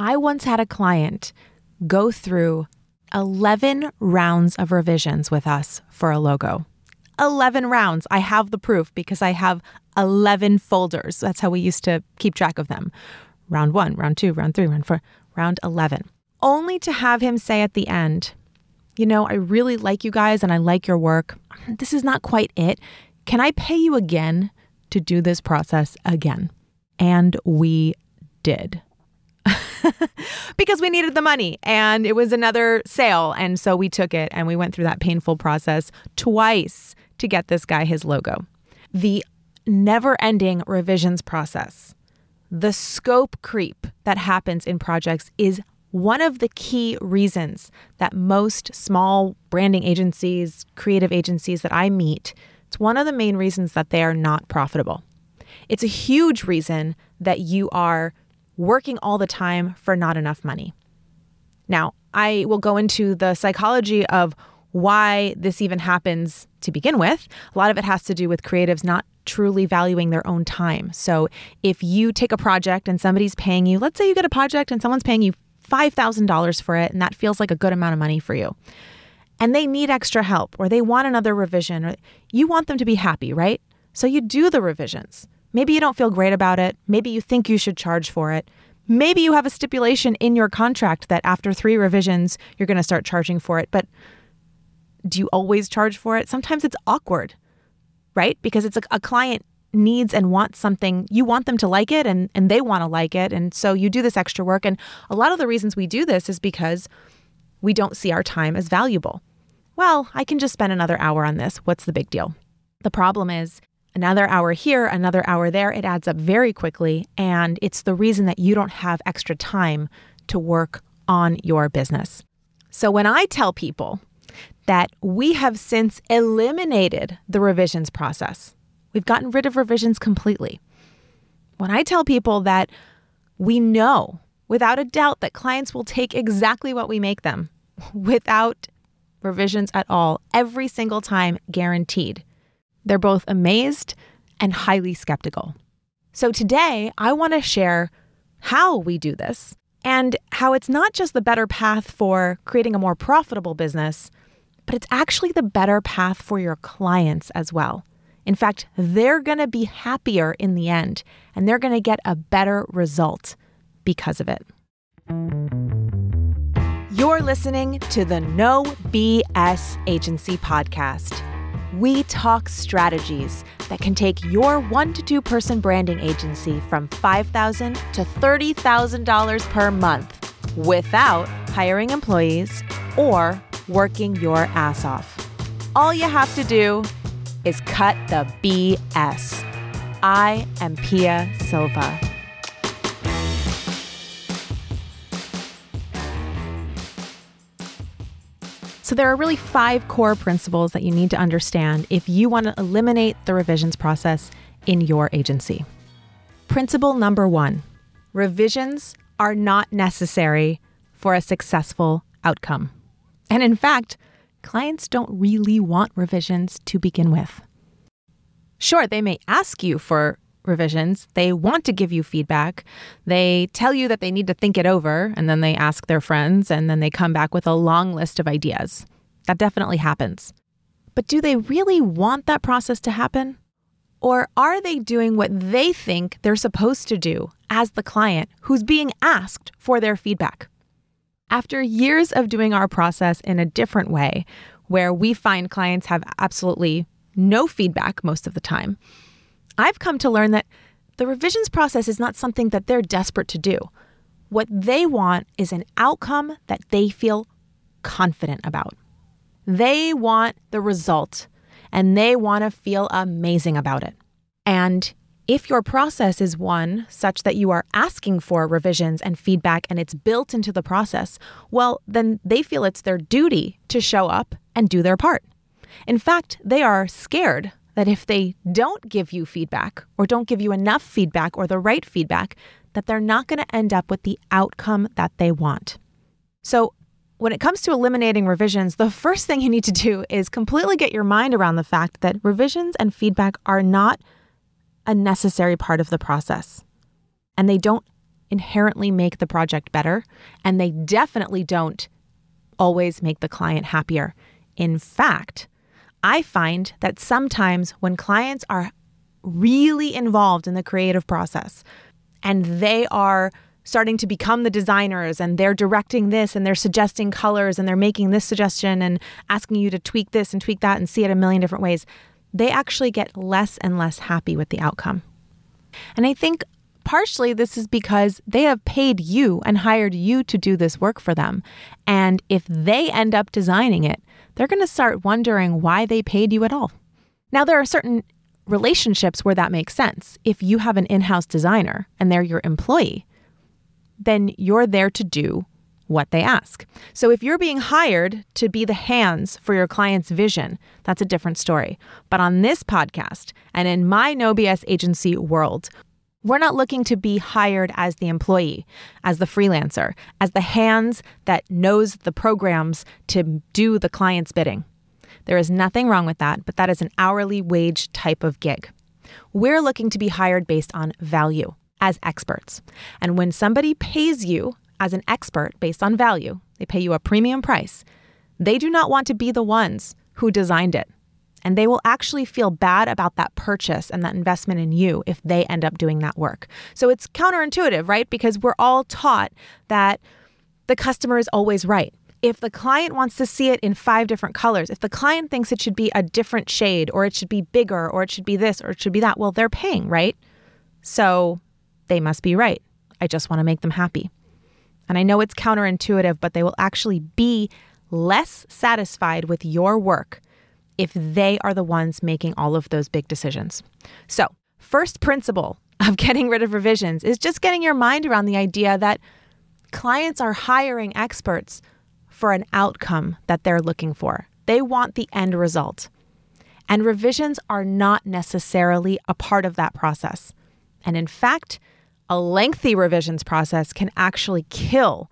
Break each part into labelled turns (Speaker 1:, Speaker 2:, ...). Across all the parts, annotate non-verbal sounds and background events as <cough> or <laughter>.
Speaker 1: I once had a client go through 11 rounds of revisions with us for a logo. 11 rounds. I have the proof because I have 11 folders. That's how we used to keep track of them. Round one, round two, round three, round four, round 11. Only to have him say at the end, you know, I really like you guys and I like your work. This is not quite it. Can I pay you again to do this process again? And we did. <laughs> because we needed the money and it was another sale. And so we took it and we went through that painful process twice to get this guy his logo. The never ending revisions process, the scope creep that happens in projects is one of the key reasons that most small branding agencies, creative agencies that I meet, it's one of the main reasons that they are not profitable. It's a huge reason that you are working all the time for not enough money. Now, I will go into the psychology of why this even happens to begin with. A lot of it has to do with creatives not truly valuing their own time. So, if you take a project and somebody's paying you, let's say you get a project and someone's paying you $5,000 for it, and that feels like a good amount of money for you, and they need extra help or they want another revision, or you want them to be happy, right? So, you do the revisions. Maybe you don't feel great about it. Maybe you think you should charge for it. Maybe you have a stipulation in your contract that after three revisions, you're going to start charging for it. But do you always charge for it? Sometimes it's awkward, right? Because it's a, a client needs and wants something you want them to like it and and they want to like it and so you do this extra work and a lot of the reasons we do this is because we don't see our time as valuable well i can just spend another hour on this what's the big deal the problem is another hour here, another hour there, it adds up very quickly. And it's the reason that you don't have extra time to work on your business. So when I tell people that we have since eliminated the revisions process, we've gotten rid of revisions completely. When I tell people that we know without a doubt that clients will take exactly what we make them <laughs> without revisions at all, every single time, guaranteed they're both amazed and highly skeptical. So today, I want to share how we do this and how it's not just the better path for creating a more profitable business, but it's actually the better path for your clients as well. In fact, they're going to be happier in the end and they're going to get a better result because of it. You're listening to the No BS Agency Podcast we talk strategies that can take your one to two person branding agency from 5,000 to $30,000 per month without hiring employees or working your ass off. All you have to do is cut the BS. I am Pia Silva. So, there are really five core principles that you need to understand if you want to eliminate the revisions process in your agency. Principle number one revisions are not necessary for a successful outcome. And in fact, clients don't really want revisions to begin with. Sure, they may ask you for revisions. They want to give you feedback. They tell you that they need to think it over, and then they ask their friends, and then they come back with a long list of ideas. That definitely happens. But do they really want that process to happen? Or are they doing what they think they're supposed to do as the client who's being asked for their feedback? After years of doing our process in a different way, where we find clients have absolutely no feedback most of the time, I've come to learn that the revisions process is not something that they're desperate to do. What they want is an outcome that they feel confident about. They want the result and they want to feel amazing about it. And if your process is one such that you are asking for revisions and feedback and it's built into the process, well, then they feel it's their duty to show up and do their part. In fact, they are scared that if they don't give you feedback or don't give you enough feedback or the right feedback, that they're not going to end up with the outcome that they want. So, when it comes to eliminating revisions, the first thing you need to do is completely get your mind around the fact that revisions and feedback are not a necessary part of the process. And they don't inherently make the project better, and they definitely don't always make the client happier. In fact, I find that sometimes when clients are really involved in the creative process and they are starting to become the designers and they're directing this and they're suggesting colors and they're making this suggestion and asking you to tweak this and tweak that and see it a million different ways, they actually get less and less happy with the outcome. And I think partially this is because they have paid you and hired you to do this work for them. And if they end up designing it, they're going to start wondering why they paid you at all. Now, there are certain relationships where that makes sense. If you have an in house designer and they're your employee, then you're there to do what they ask. So if you're being hired to be the hands for your client's vision, that's a different story. But on this podcast and in my No BS agency world, we're not looking to be hired as the employee, as the freelancer, as the hands that knows the programs to do the client's bidding. There is nothing wrong with that, but that is an hourly wage type of gig. We're looking to be hired based on value as experts. And when somebody pays you as an expert based on value, they pay you a premium price, they do not want to be the ones who designed it and they will actually feel bad about that purchase and that investment in you if they end up doing that work. So it's counterintuitive, right? Because we're all taught that the customer is always right. If the client wants to see it in five different colors, if the client thinks it should be a different shade or it should be bigger or it should be this or it should be that, well, they're paying, right? So they must be right. I just want to make them happy. And I know it's counterintuitive, but they will actually be less satisfied with your work if they are the ones making all of those big decisions. So, first principle of <laughs> getting rid of revisions is just getting your mind around the idea that clients are hiring experts for an outcome that they're looking for. They want the end result. And revisions are not necessarily a part of that process. And in fact, a lengthy revisions process can actually kill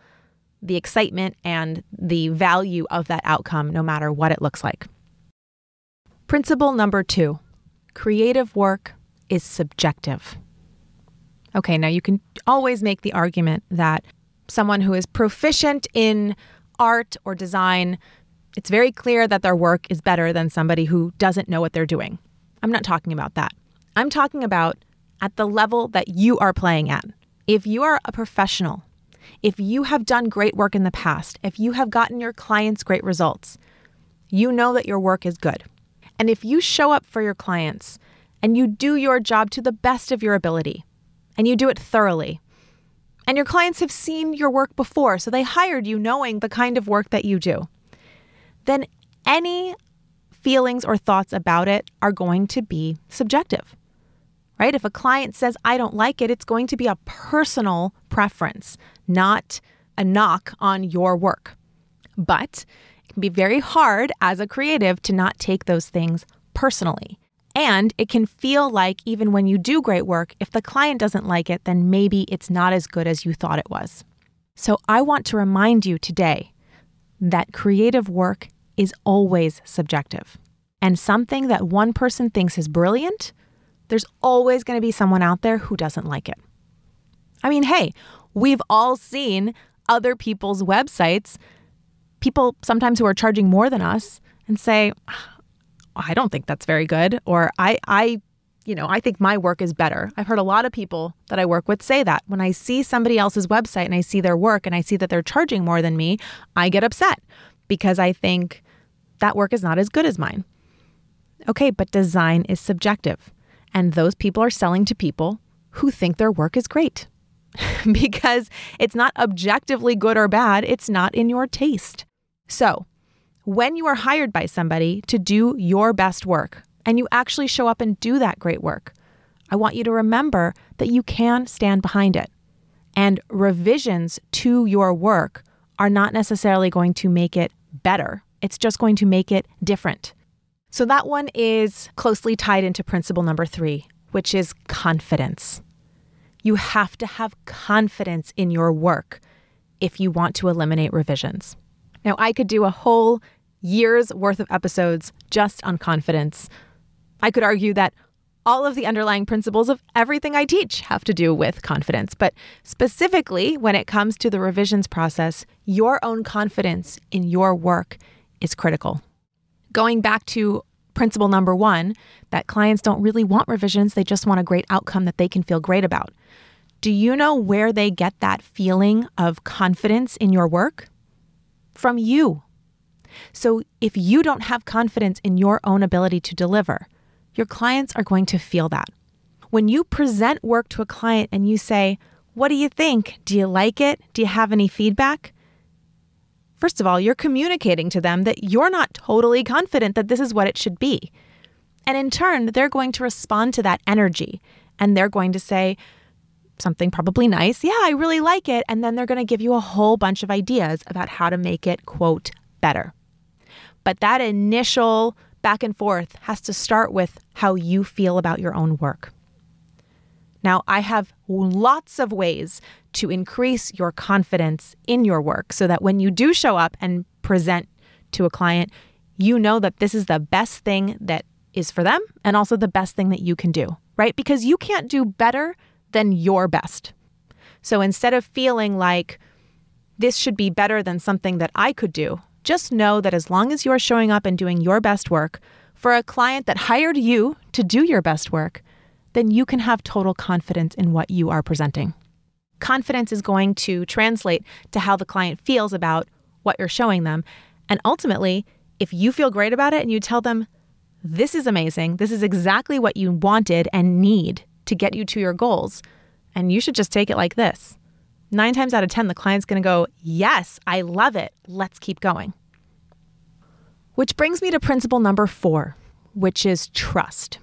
Speaker 1: the excitement and the value of that outcome, no matter what it looks like. Principle number two creative work is subjective. Okay, now you can always make the argument that someone who is proficient in art or design, it's very clear that their work is better than somebody who doesn't know what they're doing. I'm not talking about that. I'm talking about at the level that you are playing at. If you are a professional, if you have done great work in the past, if you have gotten your clients great results, you know that your work is good. And if you show up for your clients and you do your job to the best of your ability and you do it thoroughly, and your clients have seen your work before, so they hired you knowing the kind of work that you do, then any feelings or thoughts about it are going to be subjective, right? If a client says, I don't like it, it's going to be a personal preference, not a knock on your work. But can be very hard as a creative to not take those things personally. And it can feel like even when you do great work, if the client doesn't like it, then maybe it's not as good as you thought it was. So I want to remind you today that creative work is always subjective. And something that one person thinks is brilliant, there's always going to be someone out there who doesn't like it. I mean, hey, we've all seen other people's websites people sometimes who are charging more than us and say, ah, I don't think that's very good, or I, I, you know, I think my work is better. I've heard a lot of people that I work with say that. When I see somebody else's website and I see their work and I see that they're charging more than me, I get upset because I think that work is not as good as mine. Okay, but design is subjective. And those people are selling to people who think their work is great <laughs> because it's not objectively good or bad, it's not in your taste. So, when you are hired by somebody to do your best work and you actually show up and do that great work, I want you to remember that you can stand behind it. And revisions to your work are not necessarily going to make it better, it's just going to make it different. So, that one is closely tied into principle number three, which is confidence. You have to have confidence in your work if you want to eliminate revisions. Now, I could do a whole year's worth of episodes just on confidence. I could argue that all of the underlying principles of everything I teach have to do with confidence. But specifically, when it comes to the revisions process, your own confidence in your work is critical. Going back to principle number one that clients don't really want revisions, they just want a great outcome that they can feel great about. Do you know where they get that feeling of confidence in your work? From you. So if you don't have confidence in your own ability to deliver, your clients are going to feel that. When you present work to a client and you say, What do you think? Do you like it? Do you have any feedback? First of all, you're communicating to them that you're not totally confident that this is what it should be. And in turn, they're going to respond to that energy and they're going to say something probably nice, yeah, I really like it. And then they're going to give you a whole bunch of ideas about how to make it, quote, better. But that initial back and forth has to start with how you feel about your own work. Now, I have lots of ways to increase your confidence in your work so that when you do show up and present to a client, you know that this is the best thing that is for them and also the best thing that you can do, right? Because you can't do better than your best. So instead of feeling like this should be better than something that I could do, just know that as long as you're showing up and doing your best work for a client that hired you to do your best work, then you can have total confidence in what you are presenting. Confidence is going to translate to how the client feels about what you're showing them. And ultimately, if you feel great about it and you tell them, this is amazing, this is exactly what you wanted and need to get you to your goals, and you should just take it like this nine times out of 10, the client's going to go, Yes, I love it. Let's keep going. Which brings me to principle number four, which is trust.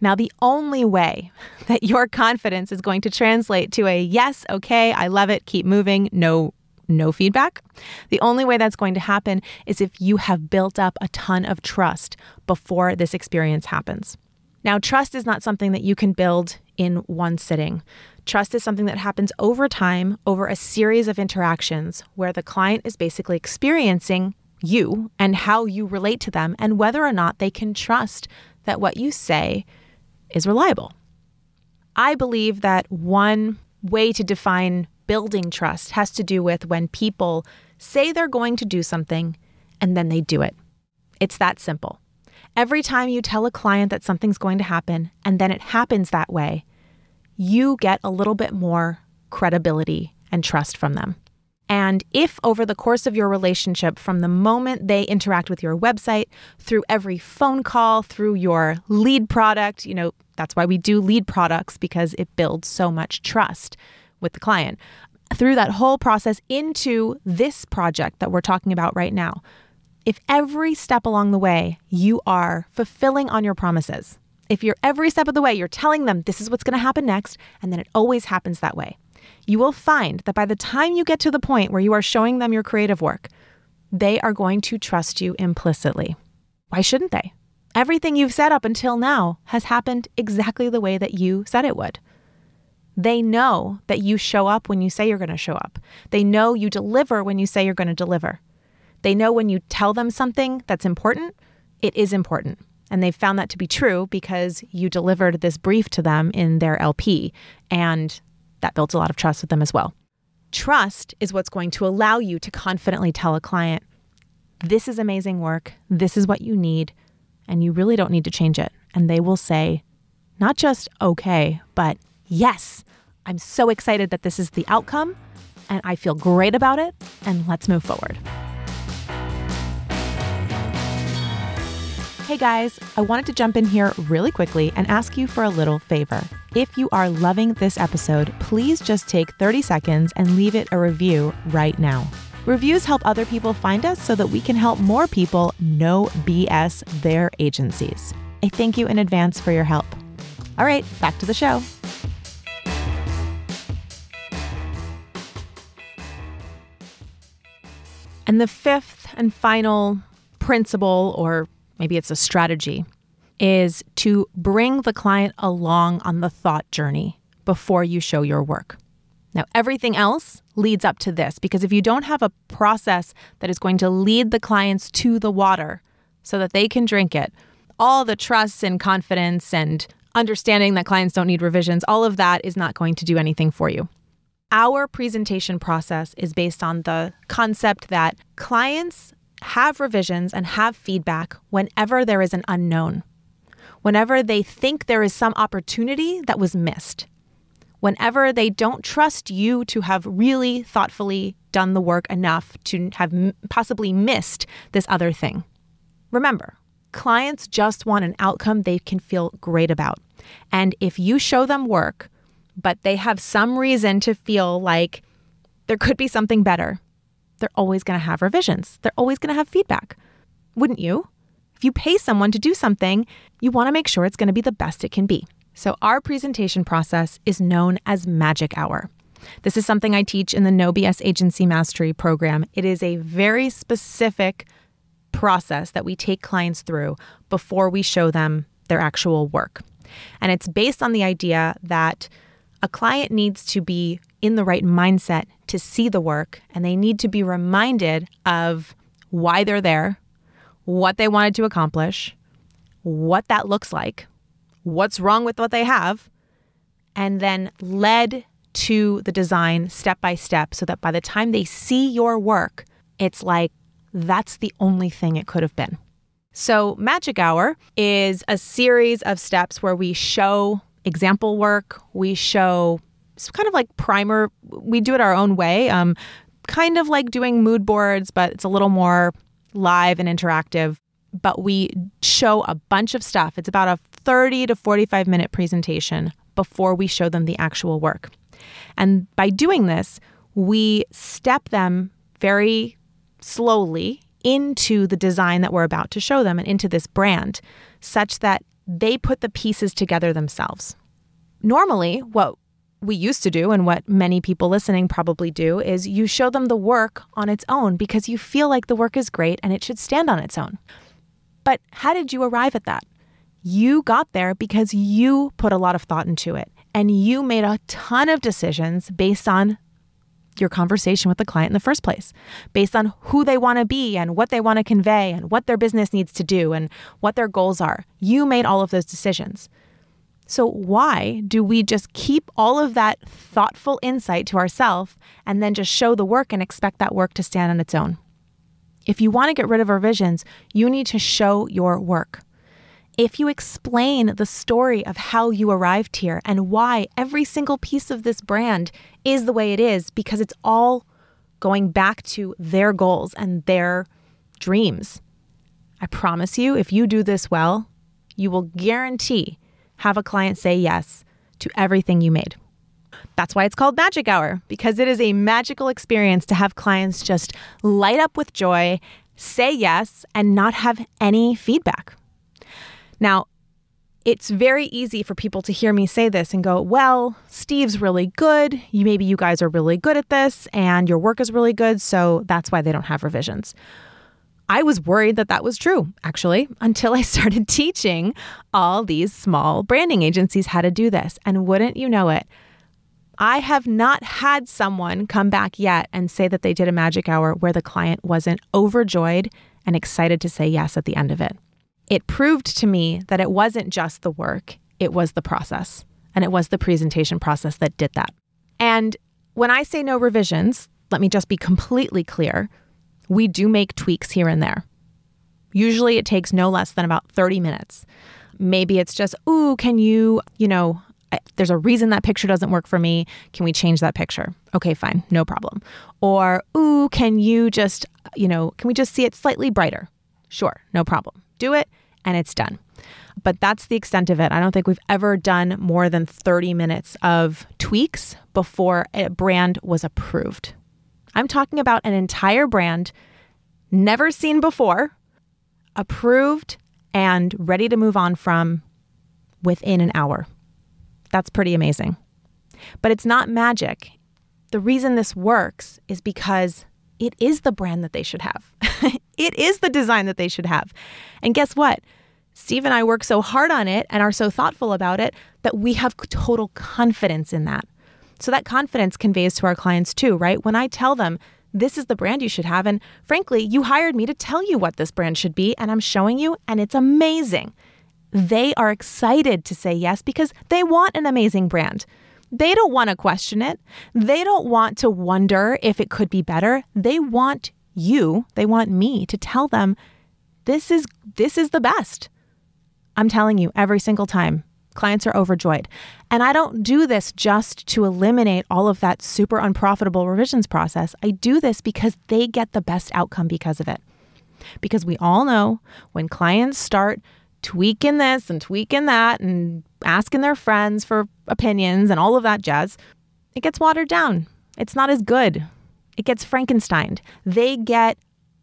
Speaker 1: Now, the only way <laughs> that your confidence is going to translate to a yes, okay, I love it, keep moving, no no feedback. The only way that's going to happen is if you have built up a ton of trust before this experience happens. Now, trust is not something that you can build in one sitting. Trust is something that happens over time, over a series of interactions where the client is basically experiencing you and how you relate to them and whether or not they can trust that what you say is reliable. I believe that one way to define building trust has to do with when people say they're going to do something and then they do it. It's that simple. Every time you tell a client that something's going to happen and then it happens that way, you get a little bit more credibility and trust from them. And if over the course of your relationship, from the moment they interact with your website, through every phone call, through your lead product, you know, that's why we do lead products because it builds so much trust with the client. Through that whole process into this project that we're talking about right now, if every step along the way you are fulfilling on your promises, if you're every step of the way, you're telling them this is what's going to happen next, and then it always happens that way, you will find that by the time you get to the point where you are showing them your creative work, they are going to trust you implicitly. Why shouldn't they? Everything you've said up until now has happened exactly the way that you said it would. They know that you show up when you say you're going to show up. They know you deliver when you say you're going to deliver. They know when you tell them something that's important, it is important. And they've found that to be true because you delivered this brief to them in their LP, and that builds a lot of trust with them as well. Trust is what's going to allow you to confidently tell a client, this is amazing work, this is what you need, and you really don't need to change it. And they will say, not just okay, but yes, I'm so excited that this is the outcome, and I feel great about it, and let's move forward. Hey guys, I wanted to jump in here really quickly and ask you for a little favor. If you are loving this episode, please just take 30 seconds and leave it a review right now. Reviews help other people find us so that we can help more people no BS their agencies. I thank you in advance for your help. All right, back to the show. And the fifth and final principle or maybe it's a strategy, is to bring the client along on the thought journey before you show your work. Now, everything else leads up to this because if you don't have a process that is going to lead the clients to the water so that they can drink it, all the trust and confidence and understanding that clients don't need revisions, all of that is not going to do anything for you. Our presentation process is based on the concept that clients have revisions and have feedback whenever there is an unknown, whenever they think there is some opportunity that was missed, whenever they don't trust you to have really thoughtfully done the work enough to have possibly missed this other thing. Remember, clients just want an outcome they can feel great about. And if you show them work, but they have some reason to feel like there could be something better, they're always going to have revisions. They're always going to have feedback. Wouldn't you? If you pay someone to do something, you want to make sure it's going to be the best it can be. So, our presentation process is known as Magic Hour. This is something I teach in the No BS Agency Mastery program. It is a very specific process that we take clients through before we show them their actual work. And it's based on the idea that a client needs to be in the right mindset to see the work and they need to be reminded of why they're there, what they wanted to accomplish, what that looks like, what's wrong with what they have, and then led to the design step by step so that by the time they see your work, it's like that's the only thing it could have been. So, Magic Hour is a series of steps where we show example work, we show kind of like primer. We do it our own way, um, kind of like doing mood boards, but it's a little more live and interactive. But we show a bunch of stuff. It's about a 30 to 45 minute presentation before we show them the actual work. And by doing this, we step them very slowly into the design that we're about to show them and into this brand such that they put the pieces together themselves. Normally, what we used to do and what many people listening probably do is you show them the work on its own because you feel like the work is great and it should stand on its own. But how did you arrive at that? You got there because you put a lot of thought into it and you made a ton of decisions based on your conversation with the client in the first place, based on who they want to be and what they want to convey and what their business needs to do and what their goals are. You made all of those decisions. So, why do we just keep all of that thoughtful insight to ourselves and then just show the work and expect that work to stand on its own? If you want to get rid of revisions, you need to show your work if you explain the story of how you arrived here and why every single piece of this brand is the way it is, because it's all going back to their goals and their dreams. I promise you, if you do this well, you will guarantee have a client say yes to everything you made. That's why it's called Magic Hour, because it is a magical experience to have clients just light up with joy, say yes, and not have any feedback. Now, it's very easy for people to hear me say this and go, well, Steve's really good. You, maybe you guys are really good at this and your work is really good. So that's why they don't have revisions. I was worried that that was true, actually, <laughs> until I started <laughs> teaching all these small branding agencies how to do this. And wouldn't you know it, I have not had someone come back yet and say that they did a magic hour where the client wasn't overjoyed and excited to say yes at the end of it it proved to me that it wasn't just the work, it was the process. And it was the presentation process that did that. And when I say no revisions, let me just be completely clear we do make tweaks here and there. Usually it takes no less than about 30 minutes. Maybe it's just, ooh, can you, you know, there's a reason that picture doesn't work for me. Can we change that picture? Okay, fine, no problem. Or, ooh, can you just, you know, can we just see it slightly brighter? Sure, no problem. Do it and it's done. But that's the extent of it. I don't think we've ever done more than 30 minutes of tweaks before a brand was approved. I'm talking about an entire brand, never seen before, approved and ready to move on from within an hour. That's pretty amazing. But it's not magic. The reason this works is because it is the brand that they should have. <laughs> it is the design that they should have. And guess what? Steve and I work so hard on it and are so thoughtful about it that we have total confidence in that. So that confidence conveys to our clients too, right? When I tell them, this is the brand you should have. And frankly, you hired me to tell you what this brand should be, and I'm showing you, and it's amazing. they are excited to say yes because they want an amazing brand. They don't want to question it. They don't want to wonder if it could be better. They want you, they want me to tell them this is this is the best. I'm telling you every single time. Clients are overjoyed. And I don't do this just to eliminate all of that super unprofitable revisions process. I do this because they get the best outcome because of it. Because we all know when clients start tweaking this and tweaking that and asking their friends for opinions and all of that jazz, it gets watered down. It's not as good. It gets Frankensteined. They get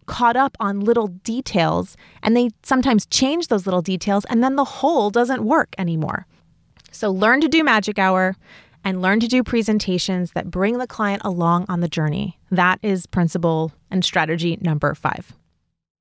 Speaker 1: caught up on little details and they sometimes change those little details and then the whole doesn't work anymore. So learn to do magic hour and learn to do presentations that bring the client along on the journey. That is principle and strategy number five.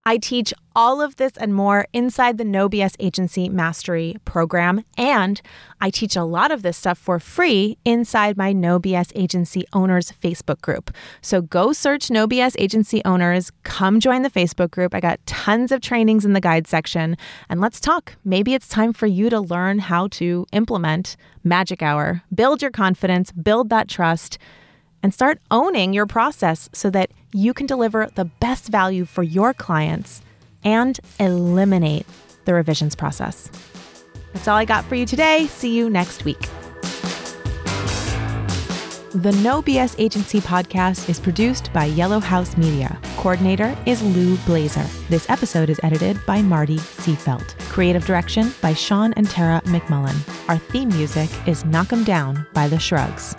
Speaker 1: I teach all of this and more inside the No BS Agency Mastery program, and I teach a lot of this stuff for free inside my No BS Agency Owners Facebook group. So go search No BS Agency Owners, come join the Facebook group. I got tons of trainings in the guide section, and let's talk. Maybe it's time for you to learn how to implement Magic Hour, build your confidence, build that trust and start owning your process so that you can deliver the best value for your clients and eliminate the revisions process. That's all I got for you today. See you next week. The No BS Agency podcast is produced by Yellow House Media. Coordinator is Lou Blazer. This episode is edited by Marty Seafelt. Creative direction by Sean and Tara McMullin. Our theme music is Knock 'em Down by The Shrugs.